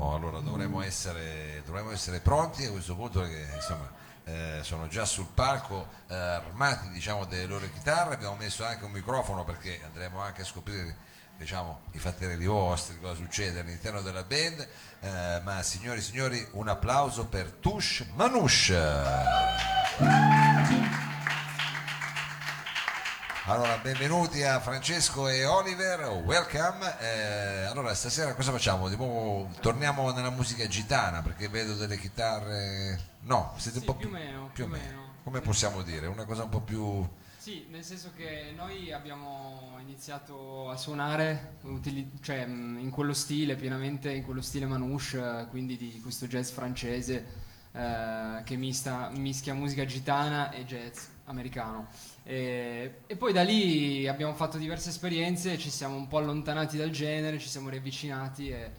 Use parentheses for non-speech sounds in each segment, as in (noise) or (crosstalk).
Oh, allora dovremmo essere, dovremmo essere pronti a questo punto perché insomma eh, sono già sul palco eh, armati diciamo, delle loro chitarre, abbiamo messo anche un microfono perché andremo anche a scoprire diciamo, i fattori vostri, cosa succede all'interno della band, eh, ma signori e signori un applauso per Tush Manush. Allora, benvenuti a Francesco e Oliver, welcome. Eh, allora, stasera cosa facciamo? Di nuovo torniamo nella musica gitana perché vedo delle chitarre. No, siete Sì, un po' più o meno, più o più meno. meno. Come possiamo dire? Una cosa un po' più. Sì, nel senso che noi abbiamo iniziato a suonare cioè, in quello stile, pienamente in quello stile manouche, quindi di questo jazz francese eh, che mista- mischia musica gitana e jazz americano. E, e poi da lì abbiamo fatto diverse esperienze, ci siamo un po' allontanati dal genere, ci siamo riavvicinati e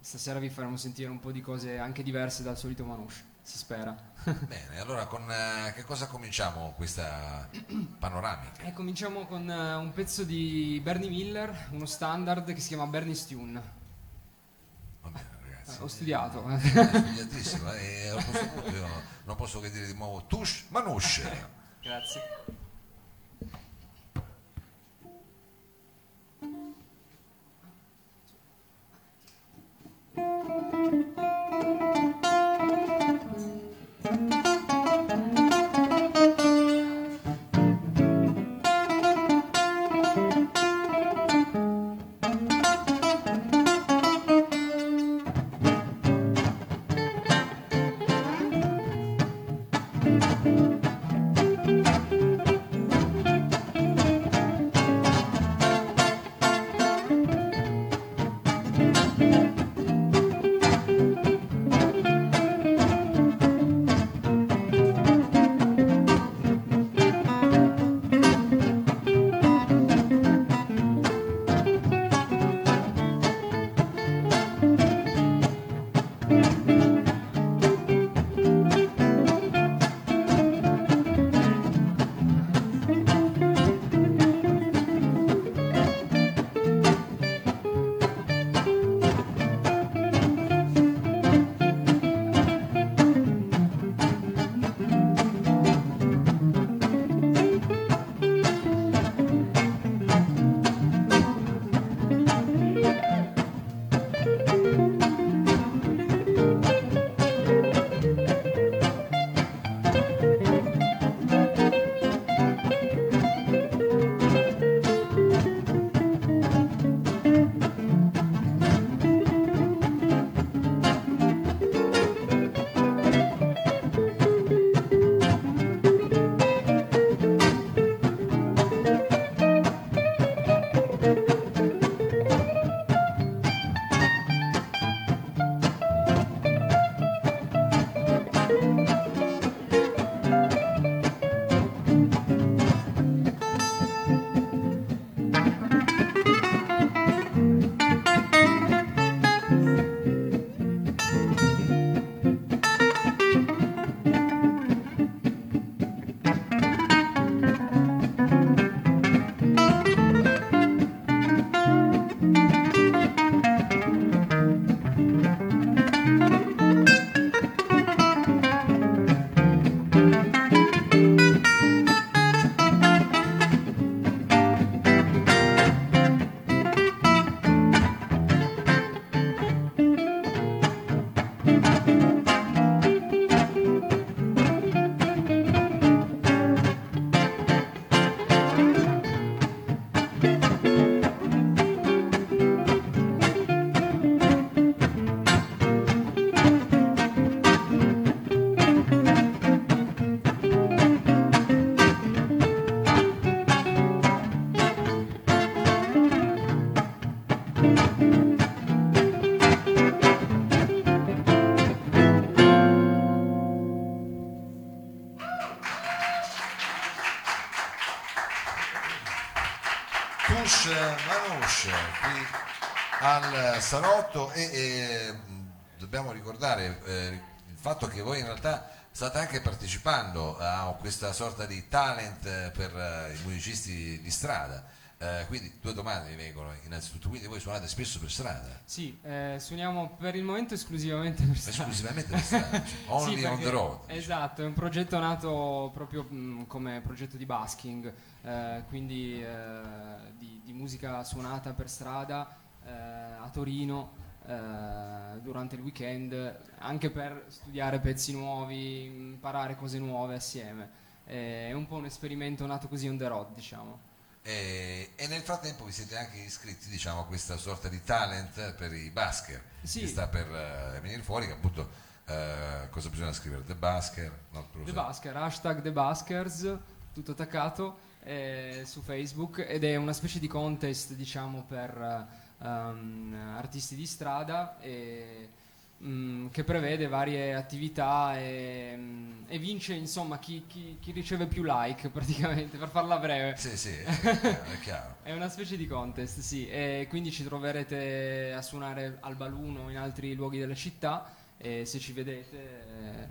stasera vi faremo sentire un po' di cose anche diverse dal solito manouche, si spera. (laughs) Bene, allora con eh, che cosa cominciamo questa (clears throat) panoramica? E cominciamo con eh, un pezzo di Bernie Miller, uno standard che si chiama Bernie's Tune. Va bene, ragazzi. Eh, ho studiato. È (laughs) studiatissimo e a questo punto io non posso che dire di nuovo Tush Manush. Grazie. Tush Manush qui al Salotto e, e, dobbiamo ricordare eh, il fatto che voi in realtà state anche partecipando a questa sorta di talent eh, per eh, i musicisti di strada. Eh, quindi due domande mi vengono innanzitutto, quindi voi suonate spesso per strada, Sì, eh, suoniamo per il momento esclusivamente per strada. esclusivamente per strada, (laughs) cioè, only Sì, on perché- the road. diciamo. Esatto, è un progetto nato proprio mh, come progetto di basking, eh, quindi eh, di, di musica suonata per strada eh, a Torino durante il weekend, anche per studiare pezzi nuovi, imparare cose nuove assieme. È un po' un esperimento nato così on the road, diciamo. E, e nel frattempo vi siete anche iscritti diciamo, a questa sorta di talent per i basker Sì. che sta per eh, venire fuori, che appunto eh, cosa bisogna scrivere? The Basker? No, The. Basker, hashtag The Baskers, tutto attaccato eh, su Facebook ed è una specie di contest diciamo per ehm, artisti di strada e, mm, che prevede varie attività e, mm, e vince insomma chi, chi- chi riceve più like (laughs) praticamente per farla breve. Sì, sì, (laughs) è chiaro, è chiaro. È una specie di contest, sì, e quindi ci troverete a suonare al Baluno in altri luoghi della città e se ci vedete eh,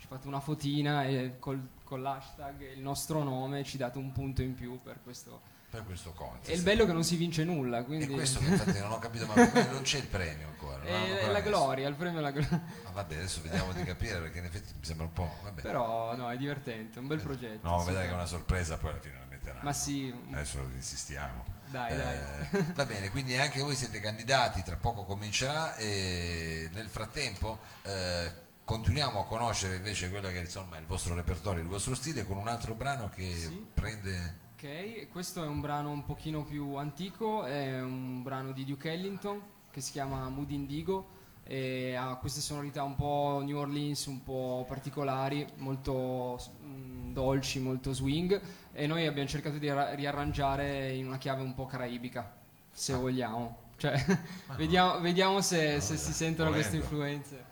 ci fate una fotina e col, con l'hashtag e il nostro nome ci date un punto in più per questo. Per questo contest. E il bello è che non si vince nulla, E quindi questo che infatti non ho capito, ma non c'è il premio ancora. è ancora la messo. gloria, il premio è la gloria. Ma vabbè, adesso vediamo di capire perché in effetti mi sembra un po'. Vabbè. Però no, è divertente, è un bel progetto. no, vedrai che è una sorpresa, poi alla fine la metteranno. Ma sì, Adesso insistiamo. dai, dai. Eh, va bene, quindi anche voi siete candidati, tra poco comincerà e nel frattempo eh, continuiamo a conoscere invece quello che insomma, è il vostro repertorio, il vostro stile con un altro brano che Sì. prende... Ok, questo è un brano un pochino più antico, è un brano di Duke Ellington che si chiama Mood Indigo e ha queste sonorità un po' New Orleans, un po' particolari, molto mm, dolci, molto swing e noi abbiamo cercato di ra- riarrangiare in una chiave un po' caraibica, se vogliamo. Cioè, (laughs) vediamo, vediamo se, se si sentono queste influenze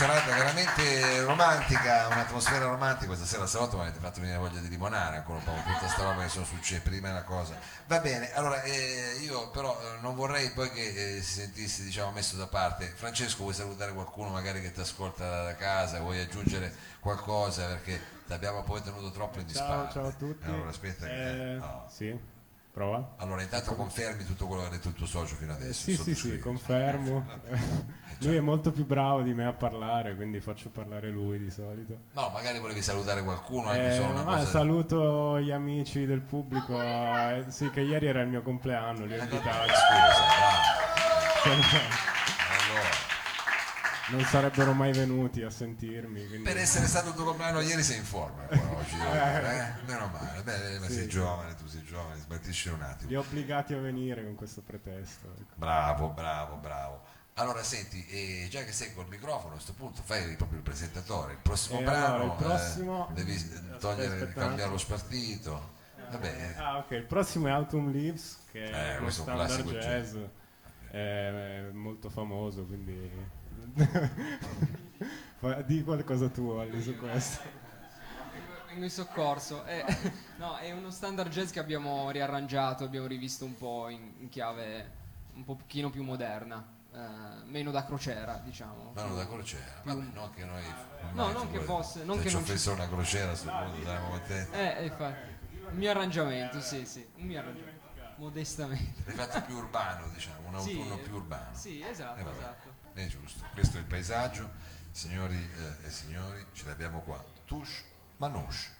serata veramente romantica, un'atmosfera romantica. Questa sera salotto mi avete fatto venire voglia di limonare ancora un po' con tutta sta roba che sono successe. Prima è una cosa. Va bene, allora eh, io però eh, non vorrei poi che eh, si sentisse diciamo messo da parte. Francesco, vuoi salutare qualcuno magari che ti ascolta da casa? Vuoi aggiungere qualcosa? Perché ti abbiamo poi tenuto troppo in Ciao, disparte. ciao a tutti. Allora aspetta che. Eh, no. Sì, prova. Allora intanto confermi tutto quello che ha detto il tuo socio fino Eh, adesso. sì, sì, sì, sottoscrivo. confermo. (laughs) (laughs) lui è molto più bravo di me a parlare, quindi faccio parlare lui di solito. No, magari volevi salutare qualcuno, Eh, cosa. saluto gli amici del pubblico, eh, sì, che ieri era il mio compleanno, li ho invitati. Scusa, (laughs) Non sarebbero mai venuti a sentirmi. quindi- per essere stato il tuo compleanno ieri sei in forma ancora oggi, (laughs) eh? Meno male, beh, ma Sì, sei sì. giovane, tu sei giovane, sbattisci un attimo. Li ho obbligati a venire con questo pretesto. ecco. Bravo, bravo, bravo. Allora senti, eh, già che sei col microfono a questo punto fai proprio il presentatore. Il prossimo E brano allora, il prossimo- eh, devi Aspetta, togliere, aspetta. cambiare lo spartito. Vabbè, Ah, ok, il prossimo è Autumn Leaves, che Eh, è uno è standard classico jazz, è, è molto famoso, quindi... (laughs) Di qualcosa tu, Olli, su questo. Vengo in soccorso. Eh, no, è uno standard jazz che abbiamo riarrangiato, abbiamo rivisto un po' in, in chiave un pochino più moderna, eh, meno da crociera, diciamo. Mano da crociera. Vabbè, non che noi. No, non che fosse- non se che ci non ci- offrisse una crociera sto punto saremmo contenti. Eh, infatti. Un mio arrangiamento, sì, sì, un mio arrangiamento. Modestamente. L'hai più urbano, diciamo, un Sì, autunno eh, più urbano. Sì, esatto, Eh, esatto. È giusto, questo è il paesaggio, signori eh, e signori, ce l'abbiamo qua. Touche Manouche.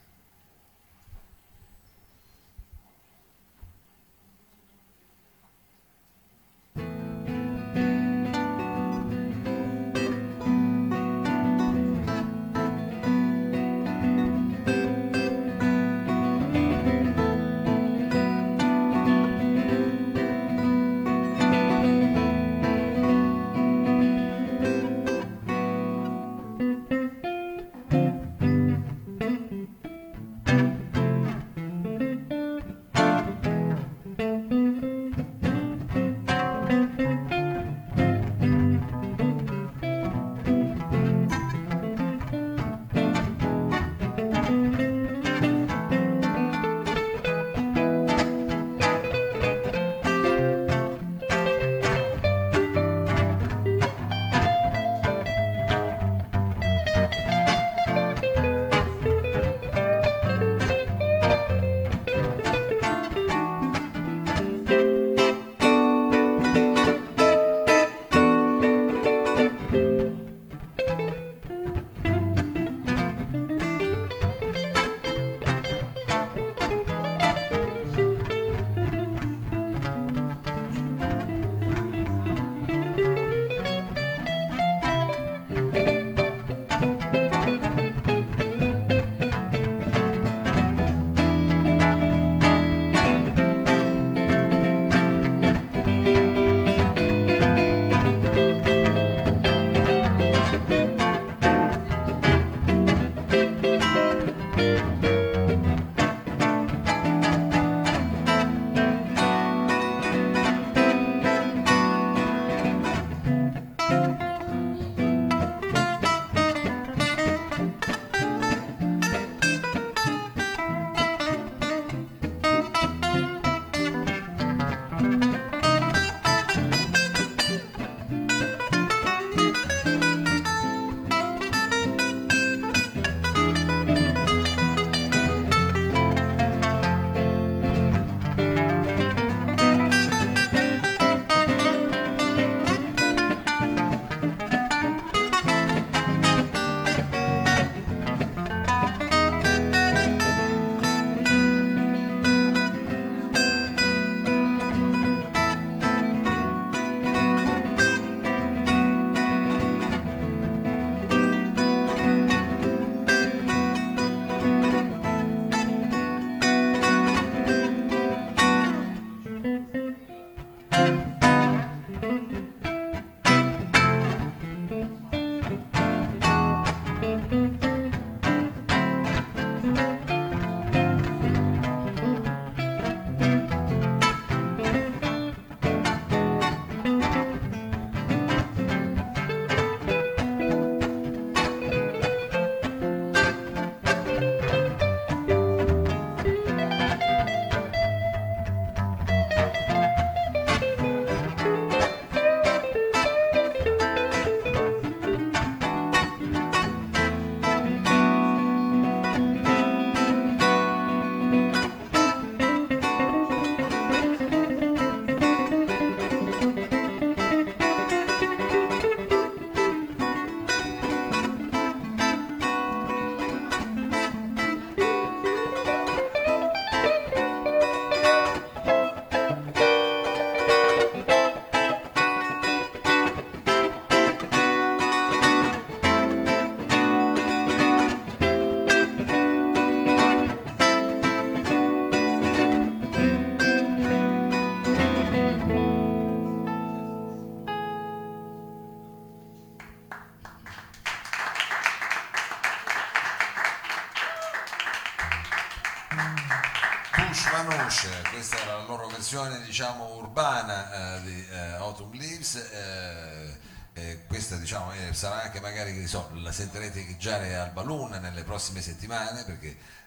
Diciamo urbana eh, di eh, Autumn Leaves. eh, eh, questa diciamo eh, sarà anche magari so, la sentirete echeggiare al balloon nelle prossime settimane perché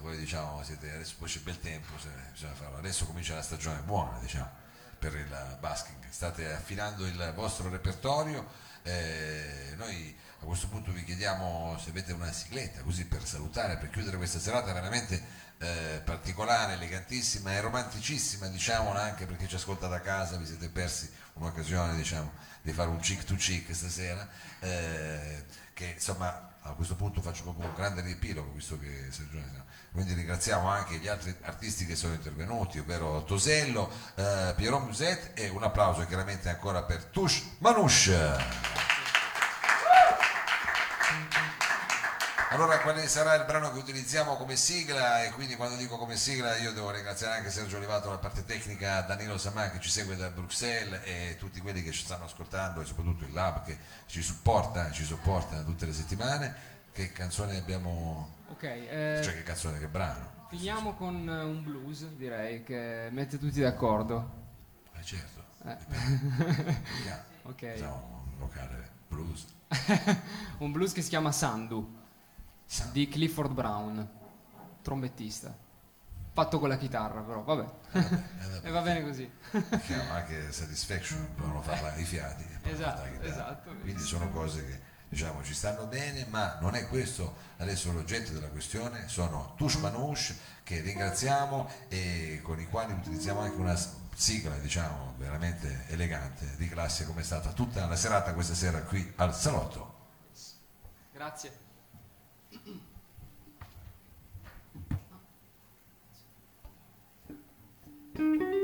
voi diciamo siete adesso poi c'è bel tempo, se- bisogna farlo. adesso comincia la stagione buona diciamo per il basking, state affinando il vostro repertorio, noi a questo punto vi chiediamo se avete una sigletta così per salutare, per chiudere questa serata veramente eh, particolare, elegantissima e romanticissima, diciamola anche perché ci ascolta da casa, vi siete persi un'occasione diciamo, di fare un cheek to cheek stasera, eh, che insomma a questo punto faccio proprio un grande riepilogo visto che Sergio quindi ringraziamo anche gli altri artisti che sono intervenuti, ovvero Tosello, eh, Piero Muset e un applauso chiaramente ancora per Tush Manouche. Allora quale sarà il brano che utilizziamo come sigla e quindi quando dico come sigla io devo ringraziare anche Sergio Olivato la parte tecnica, Danilo Samà che ci segue da Bruxelles e tutti quelli che ci stanno ascoltando e soprattutto il Lab che ci supporta, ci supporta tutte le settimane. Che canzone abbiamo? Ok, eh, Cioè che canzone, che brano? finiamo con eh, un blues, direi, che mette tutti d'accordo. Eh certo, Eh. (laughs) Ok, Siamo un locale blues. (laughs) un blues che si chiama Sandu, di Clifford Brown, trombettista. Fatto con la chitarra, però, vabbè. Eh, (laughs) vabbè. E va bene così. Chiaro, anche Satisfaction dovevano farla i fiati e poi Esatto, esatto. quindi sono cose che diciamo ci stanno bene ma non è questo adesso l'oggetto della questione sono Tush Manouche che ringraziamo e con i quali utilizziamo anche una sigla diciamo veramente elegante di classe come è stata tutta la serata questa sera qui al salotto Grazie. thank mm-hmm. you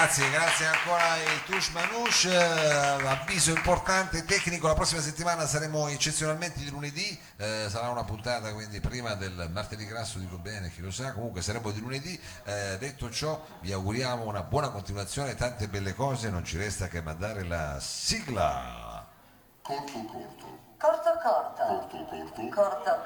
Grazie, grazie ancora il Touche Manouche. Eh, avviso importante tecnico, la prossima settimana saremo eccezionalmente di lunedì, eh, sarà una puntata quindi prima del martedì grasso, dico bene, chi lo sa, comunque saremo di lunedì. Eh, detto ciò, vi auguriamo una buona continuazione, tante belle cose, non ci resta che mandare la sigla. Corto corto. Corto corto. Corto corto. Corto